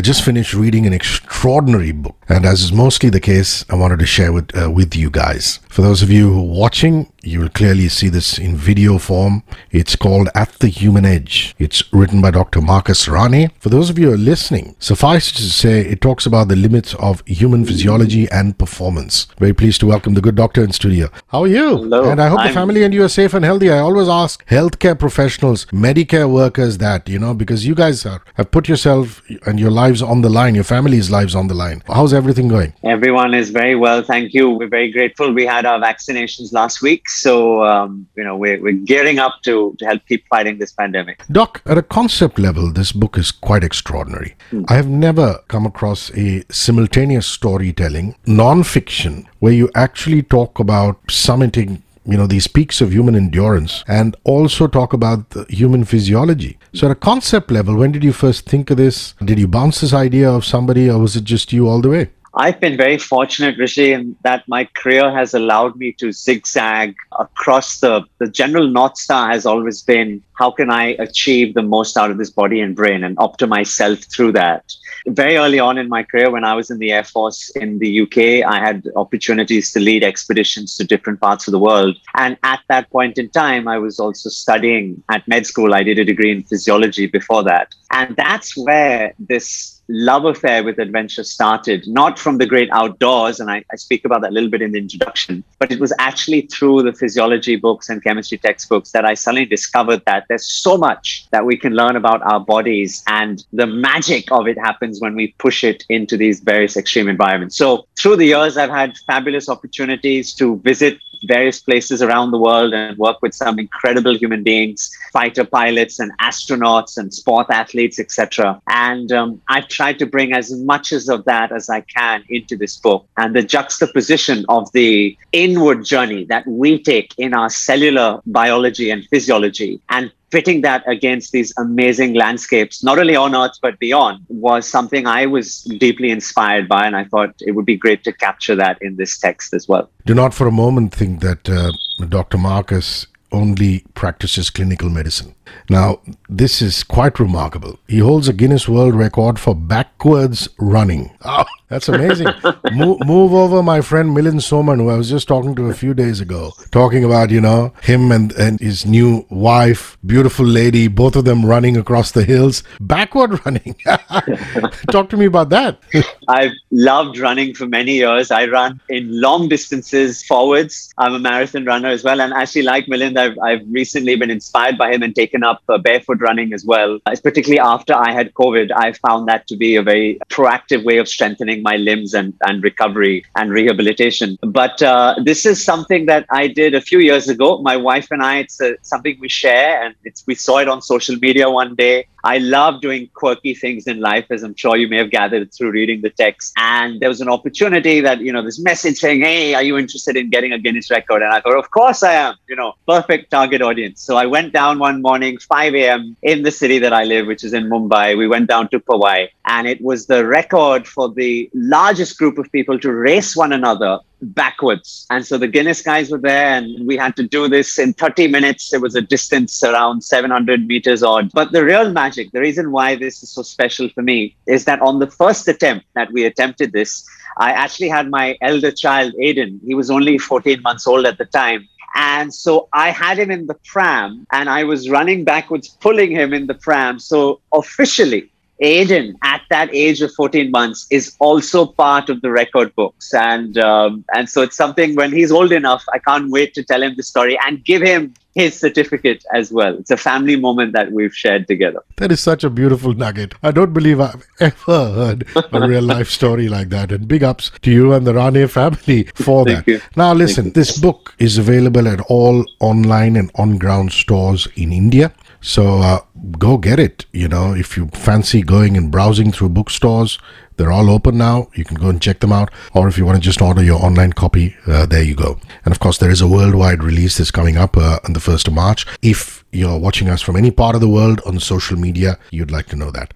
I just finished reading an extraordinary book, and as is mostly the case, I wanted to share with uh, with you guys. For those of you who are watching, you will clearly see this in video form. It's called At the Human Edge. It's written by Dr. Marcus Ranney. For those of you who are listening, suffice to say, it talks about the limits of human physiology and performance. Very pleased to welcome the good doctor in studio. How are you? Hello. And I hope the I'm- family and you are safe and healthy. I always ask healthcare professionals, Medicare workers that, you know, because you guys are, have put yourself and your lives on the line, your family's lives on the line. How's everything going? Everyone is very well, thank you. We're very grateful. We had our vaccinations last week, so um, you know we're, we're gearing up to, to help keep fighting this pandemic. Doc, at a concept level, this book is quite extraordinary. I have never come across a simultaneous storytelling, non-fiction, where you actually talk about summiting you know these peaks of human endurance and also talk about the human physiology so at a concept level when did you first think of this did you bounce this idea of somebody or was it just you all the way I've been very fortunate, Hrishi, in that my career has allowed me to zigzag across the the general north star has always been how can I achieve the most out of this body and brain and optimize self through that. Very early on in my career, when I was in the Air Force in the UK, I had opportunities to lead expeditions to different parts of the world. And at that point in time, I was also studying at med school. I did a degree in physiology before that. And that's where this love affair with adventure started, not from the great outdoors. And I, I speak about that a little bit in the introduction, but it was actually through the physiology books and chemistry textbooks that I suddenly discovered that there's so much that we can learn about our bodies and the magic of it happens when we push it into these various extreme environments. So through the years, I've had fabulous opportunities to visit various places around the world and work with some incredible human beings, fighter pilots and astronauts and sport athletes, etc. And um, I've tried to bring as much as of that as I can into this book and the juxtaposition of the inward journey that we take in our cellular biology and physiology and fitting that against these amazing landscapes, not only on Earth but beyond, was something I was deeply inspired by. And I thought it would be great to capture that in this text as well. do not for a moment think that uh, dr marcus only practices clinical medicine now this is quite remarkable he holds a guinness world record for backwards running oh, that's amazing move, move over my friend milind soman who i was just talking to a few days ago talking about you know him and, and his new wife beautiful lady both of them running across the hills backward running talk to me about that I've loved running for many years. I run in long distances forwards. I'm a marathon runner as well. And actually, like Milind, I've, I've recently been inspired by him and taken up uh, barefoot running as well. Uh, particularly after I had COVID, I found that to be a very proactive way of strengthening my limbs and, and recovery and rehabilitation. But uh, this is something that I did a few years ago. My wife and I, it's uh, something we share, and it's, we saw it on social media one day. I love doing quirky things in life, as I'm sure you may have gathered through reading the text. And there was an opportunity that, you know, this message saying, Hey, are you interested in getting a Guinness record? And I thought, Of course I am, you know, perfect target audience. So I went down one morning, 5 a.m. in the city that I live, which is in Mumbai. We went down to Powai, and it was the record for the largest group of people to race one another backwards. And so the Guinness guys were there, and we had to do this in 30 minutes. It was a distance around 700 meters odd. But the real magic, the reason why this is so special for me, is that on the first attempt that we attempted this, I actually had my elder child, Aiden. He was only 14 months old at the time. And so I had him in the pram and I was running backwards, pulling him in the pram. So officially, Aiden, at that age of 14 months, is also part of the record books, and um, and so it's something. When he's old enough, I can't wait to tell him the story and give him his certificate as well. It's a family moment that we've shared together. That is such a beautiful nugget. I don't believe I've ever heard a real life story like that. And big ups to you and the Ranney family for Thank that. you. Now, listen, this book is available at all online and on ground stores in India. So uh, go get it. You know, if you fancy going and browsing through bookstores, they're all open now. You can go and check them out. Or if you want to just order your online copy, uh, there you go. And of course, there is a worldwide release that's coming up uh, on the 1st of March. If you're watching us from any part of the world on social media, you'd like to know that.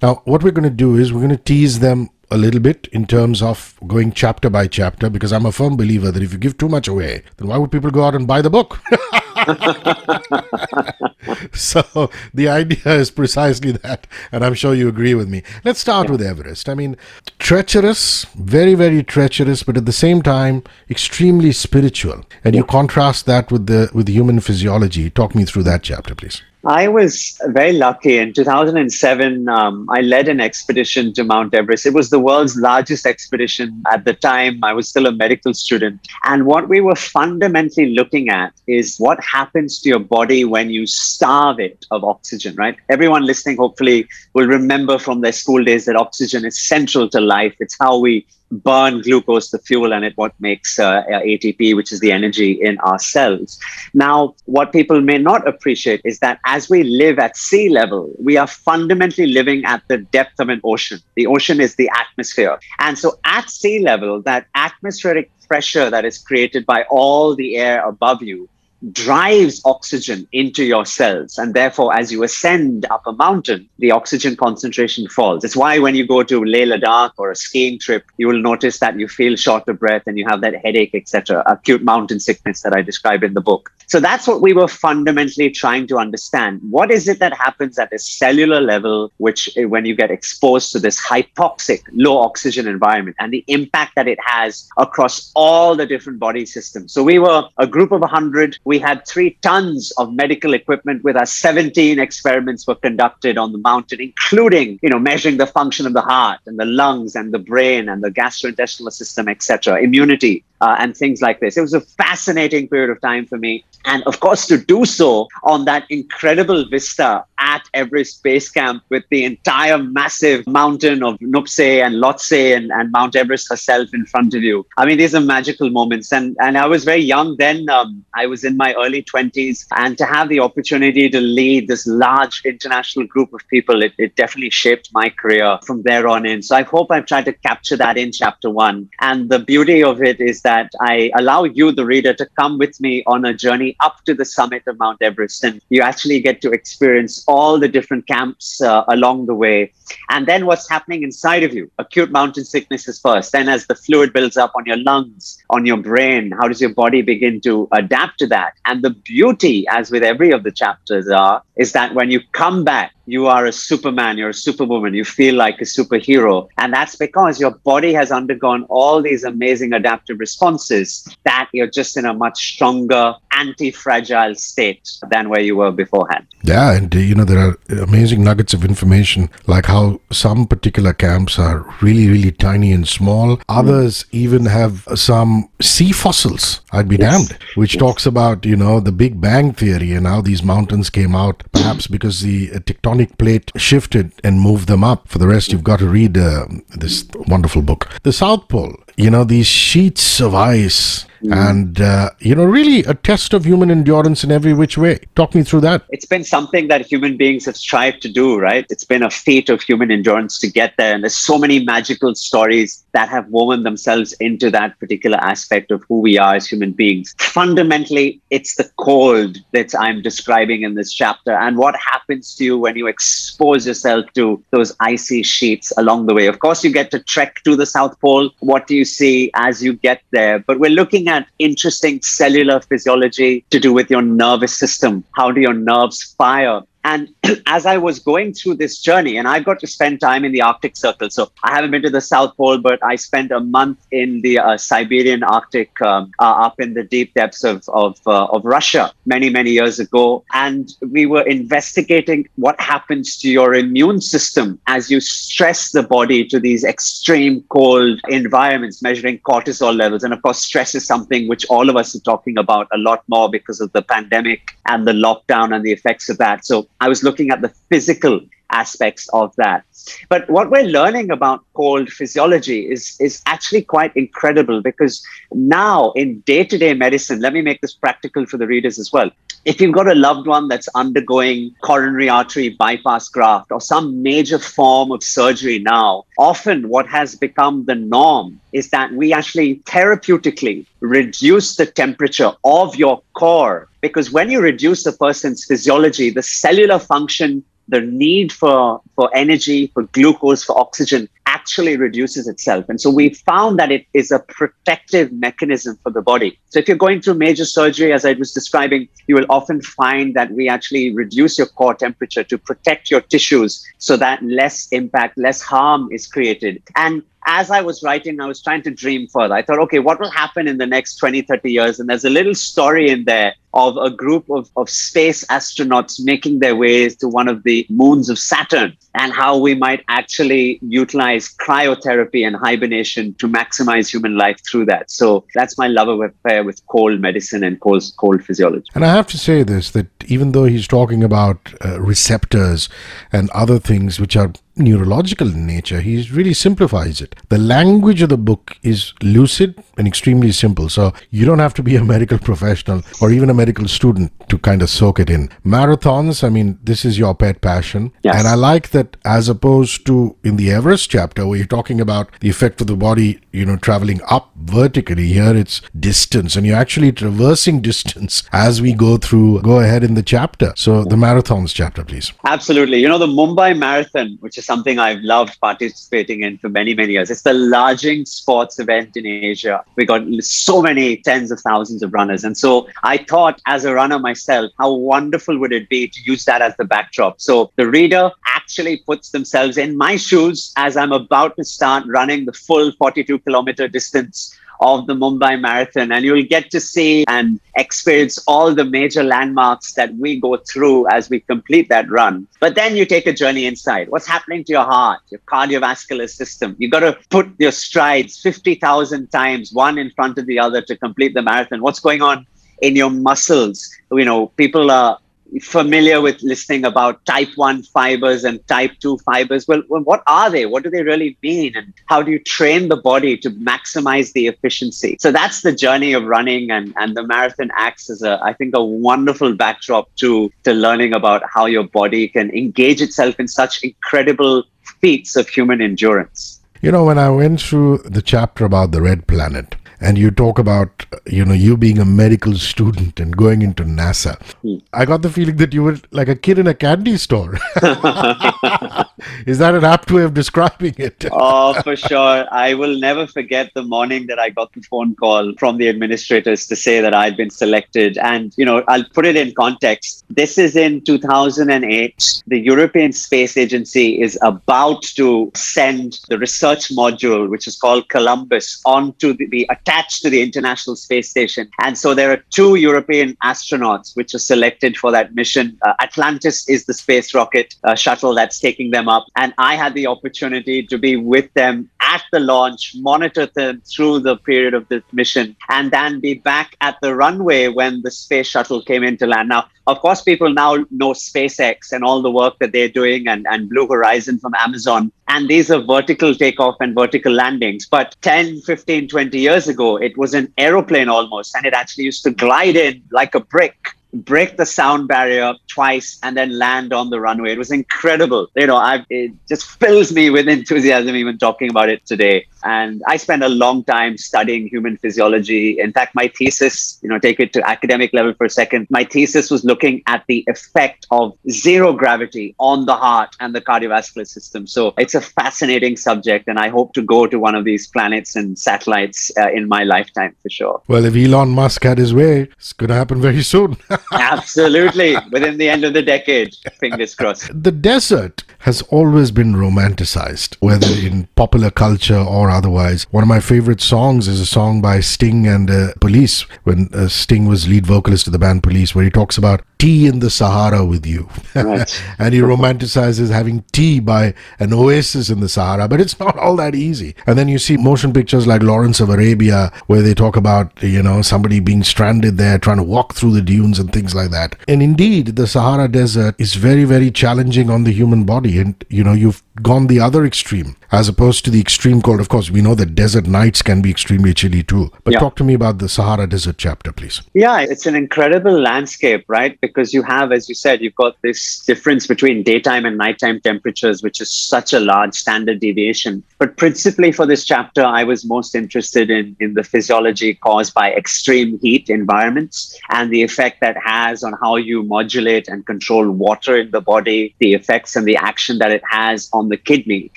Now, what we're going to do is we're going to tease them a little bit in terms of going chapter by chapter because I'm a firm believer that if you give too much away, then why would people go out and buy the book? so the idea is precisely that, and I'm sure you agree with me. Let's start yeah. with Everest. I mean, treacherous, very, very treacherous, but at the same time, extremely spiritual. And yeah. you contrast that with the with human physiology. Talk me through that chapter, please. I was very lucky. In 2007, um, I led an expedition to Mount Everest. It was the world's largest expedition at the time. I was still a medical student. And what we were fundamentally looking at is what happens to your body when you starve it of oxygen, right? Everyone listening, hopefully, will remember from their school days that oxygen is central to life. It's how we burn glucose, the fuel, and it what makes uh, ATP, which is the energy in our cells. Now, what people may not appreciate is that as we live at sea level, we are fundamentally living at the depth of an ocean. The ocean is the atmosphere. And so at sea level, that atmospheric pressure that is created by all the air above you drives oxygen into your cells. And therefore, as you ascend up a mountain, the oxygen concentration falls. It's why when you go to Leh Ladakh or a skiing trip, you will notice that you feel short of breath and you have that headache, etc., acute mountain sickness that I describe in the book. So that's what we were fundamentally trying to understand. What is it that happens at a cellular level, which eh, when you get exposed to this hypoxic, low oxygen environment and the impact that it has across all the different body systems? So we were a group of 100 we had three tons of medical equipment with us. 17 experiments were conducted on the mountain including you know measuring the function of the heart and the lungs and the brain and the gastrointestinal system etc immunity uh, and things like this. It was a fascinating period of time for me. And of course, to do so on that incredible vista at Everest Base Camp with the entire massive mountain of Nuptse and Lhotse and, and Mount Everest herself in front of you. I mean, these are magical moments. And, and I was very young then. Um, I was in my early 20s. And to have the opportunity to lead this large international group of people, it, it definitely shaped my career from there on in. So I hope I've tried to capture that in chapter one. And the beauty of it is that I allow you, the reader, to come with me on a journey up to the summit of Mount Everest. And you actually get to experience all the different camps uh, along the way. And then what's happening inside of you? Acute mountain sickness is first. Then, as the fluid builds up on your lungs, on your brain, how does your body begin to adapt to that? And the beauty, as with every of the chapters, are is that when you come back, you are a superman, you're a superwoman, you feel like a superhero. And that's because your body has undergone all these amazing adaptive responses that you're just in a much stronger, anti fragile state than where you were beforehand. Yeah, and uh, you know, there are amazing nuggets of information, like how some particular camps are really, really tiny and small. Others mm. even have some sea fossils, I'd be yes. damned, which yes. talks about, you know, the Big Bang Theory and how these mountains came out, perhaps because the uh, tectonic tectonic plate shifted and moved them up. For the rest, you've got to read uh, this wonderful book. The South Pole, you know, these sheets of ice Mm. and uh, you know really a test of human endurance in every which way. Talk me through that. It's been something that human beings have strived to do right? It's been a feat of human endurance to get there. And there's so many magical stories that have woven themselves into that particular aspect of who we are as human beings. Fundamentally it's the cold that i'm describing in this chapter and what happens to you when you expose yourself to those icy sheets along the way. Of course you get to trek to the south pole. What do you see as you get there? But we're looking at interesting cellular physiology to do with your nervous system. How do your nerves fire? And as I was going through this journey, and I got to spend time in the Arctic Circle. So I haven't been to the South Pole, but I spent a month in the uh, Siberian Arctic, um, uh, up in the deep depths of of, uh, of Russia many many years ago, and we were investigating what happens to your immune system as you stress the body to these extreme cold environments, measuring cortisol levels. And of course, stress is something which all of us are talking about a lot more because of the pandemic and the lockdown and the effects of that. So I was looking at the physical aspects of that. But what we're learning about cold physiology is, is actually quite incredible because now in day to day medicine, let me make this practical for the readers as well. If you've got a loved one that's undergoing coronary artery bypass graft or some major form of surgery now, often what has become the norm is that we actually therapeutically reduce the temperature of your core because when you reduce a person's physiology, the cellular function the need for, for energy, for glucose, for oxygen actually reduces itself. And so we found that it is a protective mechanism for the body. So if you're going through major surgery, as I was describing, you will often find that we actually reduce your core temperature to protect your tissues so that less impact, less harm is created. And as I was writing, I was trying to dream further. I thought, okay, what will happen in the next 20, 30 years? And there's a little story in there of a group of, of space astronauts making their ways to one of the moons of Saturn and how we might actually utilize cryotherapy and hibernation to maximize human life through that. So that's my love affair with cold medicine and cold, cold physiology. And I have to say this that even though he's talking about uh, receptors and other things which are neurological in nature, he really simplifies it. The language of the book is lucid and extremely simple. So you don't have to be a medical professional or even a medical student to kind of soak it in. Marathons, I mean, this is your pet passion. Yes. And I like that as opposed to in the Everest chapter where you're talking about the effect of the body, you know, traveling up vertically, here it's distance and you're actually traversing distance as we go through, go ahead in the chapter. So the marathons chapter, please. Absolutely. You know, the Mumbai Marathon, which is something I've loved participating in for many, many years. It's the largest sports event in Asia. We got so many tens of thousands of runners. And so I thought as a runner myself, how wonderful would it be to use that as the backdrop? So the reader actually puts themselves in my shoes as I'm about to start running the full 42 kilometer distance of the Mumbai Marathon, and you'll get to see and experience all the major landmarks that we go through as we complete that run. But then you take a journey inside. What's happening to your heart, your cardiovascular system? You've got to put your strides 50,000 times, one in front of the other, to complete the marathon. What's going on? in your muscles. You know, people are familiar with listening about type 1 fibers and type 2 fibers. Well, what are they? What do they really mean? And how do you train the body to maximize the efficiency? So that's the journey of running and, and the marathon acts as a, I think, a wonderful backdrop to, to learning about how your body can engage itself in such incredible feats of human endurance. You know, when I went through the chapter about the red planet, and you talk about you know you being a medical student and going into NASA. Mm. I got the feeling that you were like a kid in a candy store. Is that an apt way of describing it? oh, for sure. I will never forget the morning that I got the phone call from the administrators to say that I'd been selected. And, you know, I'll put it in context. This is in 2008. The European Space Agency is about to send the research module, which is called Columbus, onto the, the attached to the International Space Station. And so there are two European astronauts which are selected for that mission. Uh, Atlantis is the space rocket uh, shuttle that's taking them up. And I had the opportunity to be with them at the launch, monitor them through the period of the mission, and then be back at the runway when the space shuttle came into land. Now, of course, people now know SpaceX and all the work that they're doing and, and Blue Horizon from Amazon. And these are vertical takeoff and vertical landings. But 10, 15, 20 years ago, it was an aeroplane almost, and it actually used to glide in like a brick break the sound barrier twice and then land on the runway. It was incredible. You know, I, it just fills me with enthusiasm even talking about it today. And I spent a long time studying human physiology. In fact, my thesis, you know, take it to academic level for a second. My thesis was looking at the effect of zero gravity on the heart and the cardiovascular system. So it's a fascinating subject, and I hope to go to one of these planets and satellites uh, in my lifetime for sure. Well, if Elon Musk had his way, it's going to happen very soon. Absolutely, within the end of the decade, fingers crossed. The desert has always been romanticized, whether in popular culture or otherwise. One of my favorite songs is a song by Sting and uh, Police, when uh, Sting was lead vocalist of the band Police, where he talks about tea in the Sahara with you. Right. and he romanticizes having tea by an oasis in the Sahara, but it's not all that easy. And then you see motion pictures like Lawrence of Arabia, where they talk about, you know, somebody being stranded there trying to walk through the dunes and things like that. And indeed, the Sahara Desert is very, very challenging on the human body. And, you know, you've gone the other extreme as opposed to the extreme cold. Of course, we know that desert nights can be extremely chilly too. But yeah. talk to me about the Sahara Desert chapter, please. Yeah, it's an incredible landscape, right? Because you have, as you said, you've got this difference between daytime and nighttime temperatures, which is such a large standard deviation. But principally for this chapter, I was most interested in, in the physiology caused by extreme heat environments and the effect that has on how you modulate and control water in the body, the effects and the action that it has on the kidney.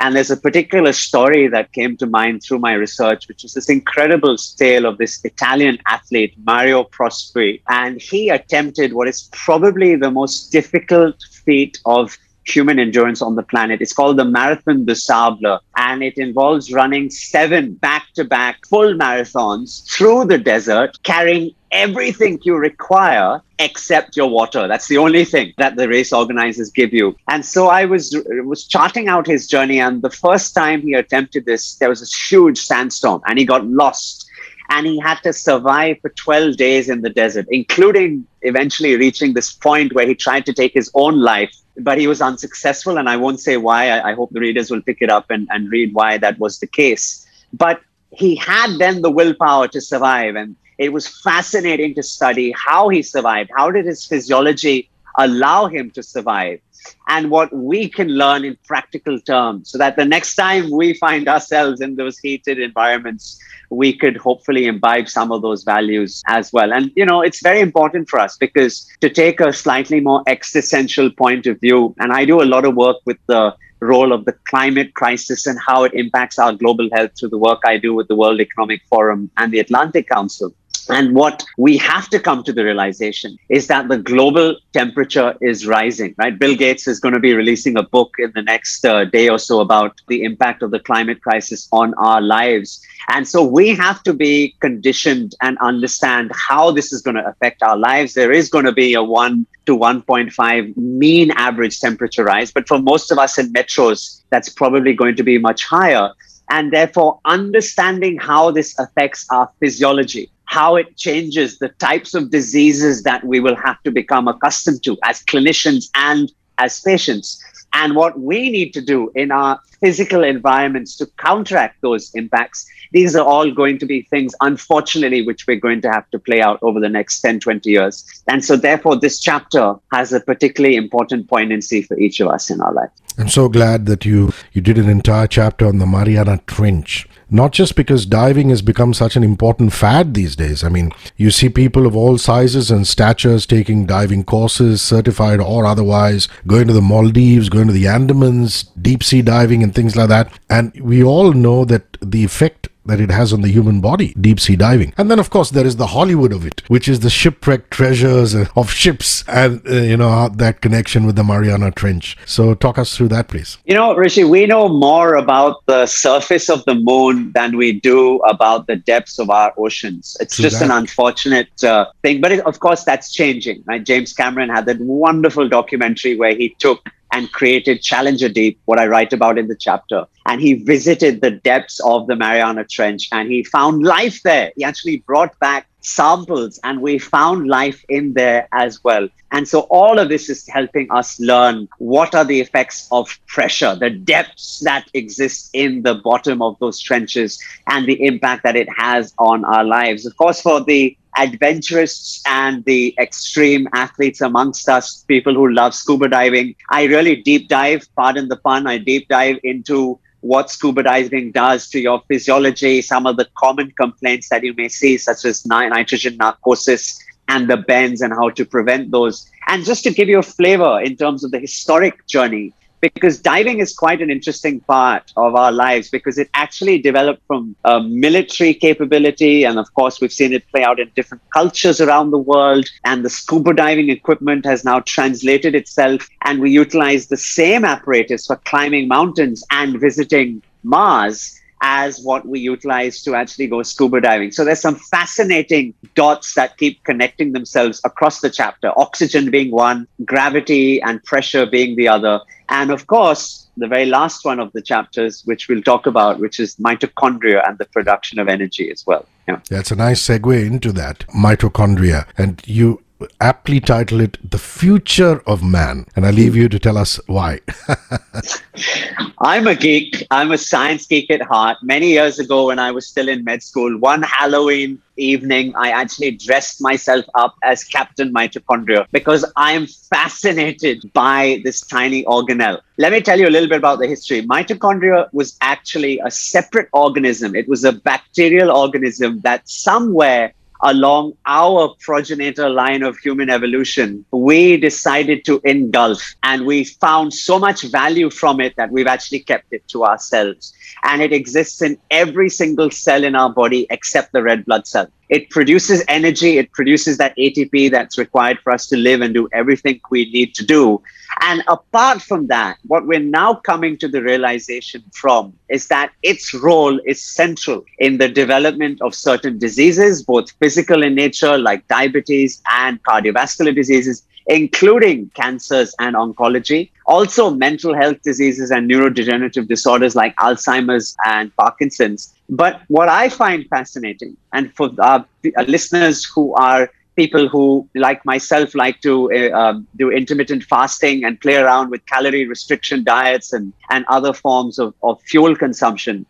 And there's a particular story that came to mind through my research, which is this incredible tale of this Italian athlete, Mauro Prosperi. And he attempted what is probably the most difficult feat of human endurance on the planet. It's called the Marathon des Sables, and it involves running seven back to back full marathons through the desert, carrying everything you require except your water. That's the only thing that the race organizers give you. And so I was was charting out his journey, and the first time he attempted this, there was a huge sandstorm, and he got lost. And he had to survive for 12 days in the desert, including eventually reaching this point where he tried to take his own life but he was unsuccessful. And I won't say why. I, I, hope the readers will pick it up and, and read why that was the case. But he had then the willpower to survive. And it was fascinating to study how he survived. How did his physiology allow him to survive? And what we can learn in practical terms so that the next time we find ourselves in those heated environments, we could hopefully imbibe some of those values as well. And, you know, it's very important for us because to take a slightly more existential point of view, and I do a lot of work with the role of the climate crisis and how it impacts our global health through the work I do with the World Economic Forum and the Atlantic Council. And what we have to come to the realization is that the global temperature is rising, right? Bill Gates is going to be releasing a book in the next uh, day or so about the impact of the climate crisis on our lives. And so we have to be conditioned and understand how this is going to affect our lives. There is going to be a 1 to 1.5 mean average temperature rise, but for most of us in metros, that's probably going to be much higher. And therefore, understanding how this affects our physiology how it changes the types of diseases that we will have to become accustomed to as clinicians and as patients. And what we need to do in our physical environments to counteract those impacts, these are all going to be things, unfortunately, which we're going to have to play out over the next 10, 20 years. And so, therefore, this chapter has a particularly important poignancy for each of us in our life. I'm so glad that you, you did an entire chapter on the Mariana Trench not just because diving has become such an important fad these days. I mean, you see people of all sizes and statures taking diving courses, certified or otherwise, going to the Maldives, going to the Andamans, deep sea diving, and things like that. And we all know that the effect that it has on the human body, deep sea diving. And then, of course, there is the Hollywood of it, which is the shipwreck treasures of ships and, uh, you know, that connection with the Mariana Trench. So, talk us through that, please. You know, Hrishi, we know more about the surface of the moon than we do about the depths of our oceans. It's just that. an unfortunate uh, thing. But it, of course, that's changing, right? James Cameron had that wonderful documentary where he took and created Challenger Deep, what I write about in the chapter. And he visited the depths of the Mariana Trench and he found life there. He actually brought back samples and we found life in there as well. And so all of this is helping us learn what are the effects of pressure, the depths that exist in the bottom of those trenches and the impact that it has on our lives. Of course, for the adventurous and the extreme athletes amongst us, people who love scuba diving. I really deep dive, pardon the pun, I deep dive into what scuba diving does to your physiology, some of the common complaints that you may see, such as nitrogen narcosis and the bends and how to prevent those. And just to give you a flavor in terms of the historic journey, because diving is quite an interesting part of our lives because it actually developed from a military capability. And of course, we've seen it play out in different cultures around the world. And the scuba diving equipment has now translated itself. And we utilize the same apparatus for climbing mountains and visiting Mars as what we utilize to actually go scuba diving. So there's some fascinating dots that keep connecting themselves across the chapter, oxygen being one, gravity and pressure being the other. And of course, the very last one of the chapters, which we'll talk about, which is mitochondria and the production of energy as well. Yeah. That's a nice segue into that mitochondria. And you aptly title it The Future of Man. And I leave you to tell us why. I'm a geek. I'm a science geek at heart. Many years ago, when I was still in med school, one Halloween evening, I actually dressed myself up as Captain Mitochondria because I'm fascinated by this tiny organelle. Let me tell you a little bit about the history. Mitochondria was actually a separate organism, it was a bacterial organism that somewhere along our progenitor line of human evolution, we decided to engulf and we found so much value from it that we've actually kept it to ourselves. And it exists in every single cell in our body except the red blood cell. It produces energy, it produces that ATP that's required for us to live and do everything we need to do. And apart from that, what we're now coming to the realization from is that its role is central in the development of certain diseases, both physical in nature, like diabetes and cardiovascular diseases, including cancers and oncology, also mental health diseases and neurodegenerative disorders like Alzheimer's and Parkinson's. But what I find fascinating, and for our listeners who are people who, like myself, like to uh, um, do intermittent fasting and play around with calorie restriction diets and, and other forms of, of fuel consumption,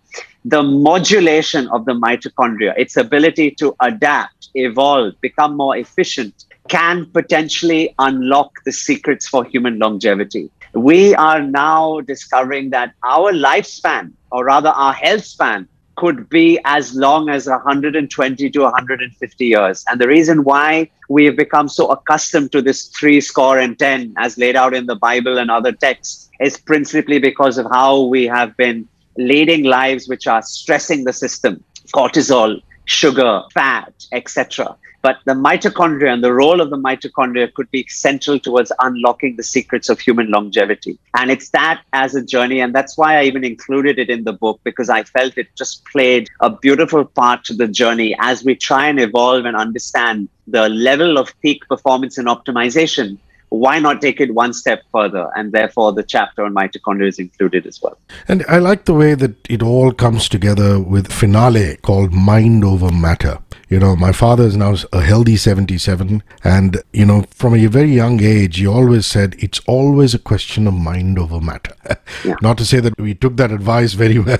the modulation of the mitochondria, its ability to adapt, evolve, become more efficient, can potentially unlock the secrets for human longevity. We are now discovering that our lifespan, or rather our health span, could be as long as 120 to 150 years. And the reason why we have become so accustomed to this three score and 10 as laid out in the Bible and other texts is principally because of how we have been leading lives which are stressing the system cortisol, sugar, fat, etc. But the mitochondria and the role of the mitochondria could be central towards unlocking the secrets of human longevity. And it's that as a journey. And that's why I even included it in the book, because I felt it just played a beautiful part to the journey as we try and evolve and understand the level of peak performance and optimization why not take it one step further? And therefore, the chapter on mitochondria is included as well. And I like the way that it all comes together with finale called Mind Over Matter. You know, my father is now a healthy 77. And, you know, from a very young age, he always said it's always a question of mind over matter. Yeah. Not to say that we took that advice very well,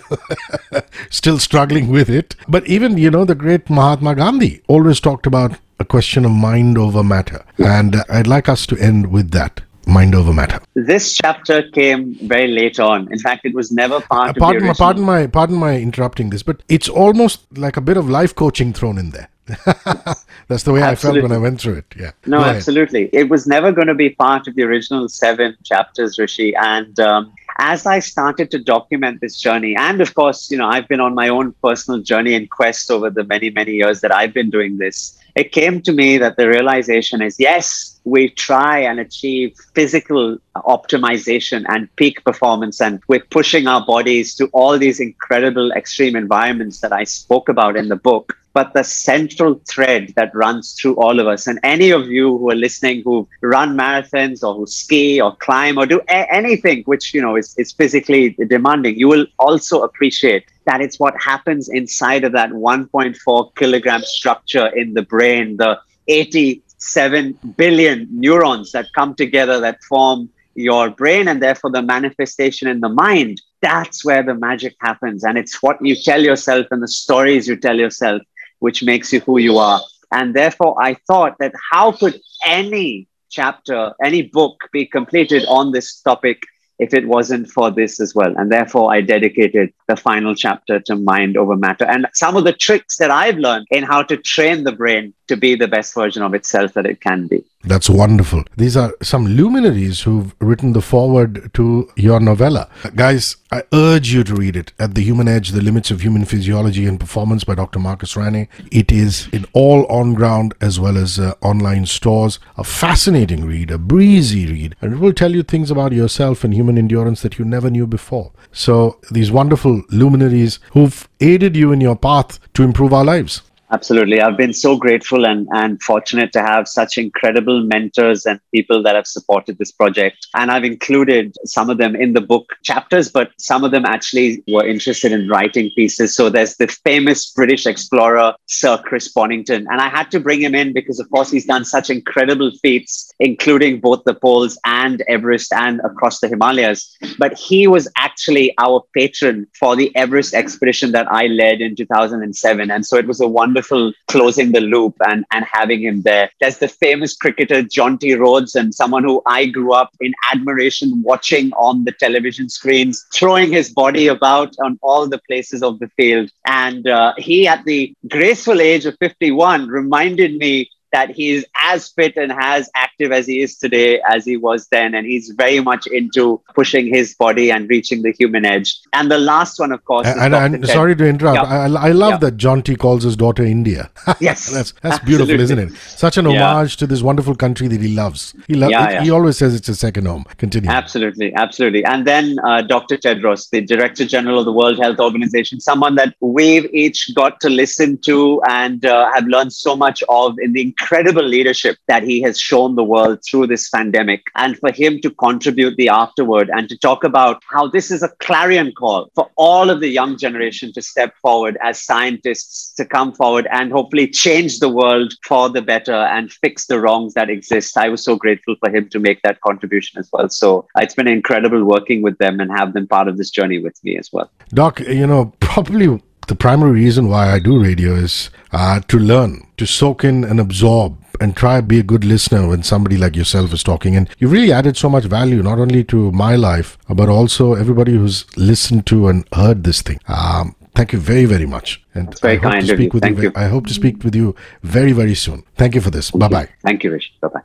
still struggling with it. But even, you know, the great Mahatma Gandhi always talked about a question of mind over matter. And I'd like us to end with that mind over matter. This chapter came very late on. In fact, it was never part uh, pardon, of the Pardon my, pardon my interrupting this, but it's almost like a bit of life coaching thrown in there. That's the way absolutely. I felt when I went through it. Yeah. No, absolutely. It was never going to be part of the original seven chapters, Hrishi. And um, as I started to document this journey, and of course, you know, I've been on my own personal journey and quest over the many, many years that I've been doing this. It came to me that the realization is yes, we try and achieve physical optimization and peak performance, and we're pushing our bodies to all these incredible extreme environments that I spoke about in the book but the central thread that runs through all of us. And any of you who are listening who run marathons or who ski or climb or do a- anything which you know is, is physically demanding, you will also appreciate that it's what happens inside of that 1.4 kilogram structure in the brain, the 87 billion neurons that come together that form your brain and therefore the manifestation in the mind that's where the magic happens and it's what you tell yourself and the stories you tell yourself which makes you who you are. And therefore, I thought that how could any chapter, any book be completed on this topic if it wasn't for this as well. And therefore, I dedicated the final chapter to mind over matter and some of the tricks that I've learned in how to train the brain to be the best version of itself that it can be. That's wonderful. These are some luminaries who've written the foreword to your novella. Guys, I urge you to read it. At the Human Edge, The Limits of Human Physiology and Performance by Dr. Marcus Ranney. It is in all on ground as well as uh, online stores. A fascinating read, a breezy read, and it will tell you things about yourself and human endurance that you never knew before. So, these wonderful luminaries who've aided you in your path to improve our lives. Absolutely. I've been so grateful and, and fortunate to have such incredible mentors and people that have supported this project. And I've included some of them in the book chapters, but some of them actually were interested in writing pieces. So there's the famous British explorer, Sir Chris Bonington. And I had to bring him in because, of course, he's done such incredible feats, including both the poles and Everest and across the Himalayas. But he was actually our patron for the Everest expedition that I led in 2007. And so it was a wonderful wonderful closing the loop and, and having him there. There's the famous cricketer Jonty Rhodes and someone who I grew up in admiration watching on the television screens, throwing his body about on all the places of the field. And uh, he, at the graceful age of 51, reminded me that he's as fit and as active as he is today as he was then. And he's very much into pushing his body and reaching the human edge. And the last one, of course, and, and sorry to interrupt. Yeah. I, I, love yeah. that Jonty calls his daughter India. Yes, that's that's beautiful, isn't it? Such an homage yeah. to this wonderful country that he loves. He loves. He always says it's a second home. Continue. Absolutely, absolutely. And then uh, Dr. Tedros, the Director General of the World Health Organization, someone that we've each got to listen to and uh, have learned so much of in the incredible leadership that he has shown the world through this pandemic. And for him to contribute the afterward and to talk about how this is a clarion call for all of the young generation to step forward as scientists to come forward and hopefully change the world for the better and fix the wrongs that exist. I was so grateful for him to make that contribution as well. So uh, it's been incredible working with them and have them part of this journey with me as well. Doc, you know, probably the primary reason why I do radio is uh, to learn, to soak in and absorb and try to be a good listener when somebody like yourself is talking. And you really added so much value, not only to my life, but also everybody who's listened to and heard this thing. Um, thank you very, very much. And That's very I kind of you. Thank you. I hope to speak with you very, very soon. Thank you for this. Bye bye. Thank you, Rich. Bye bye.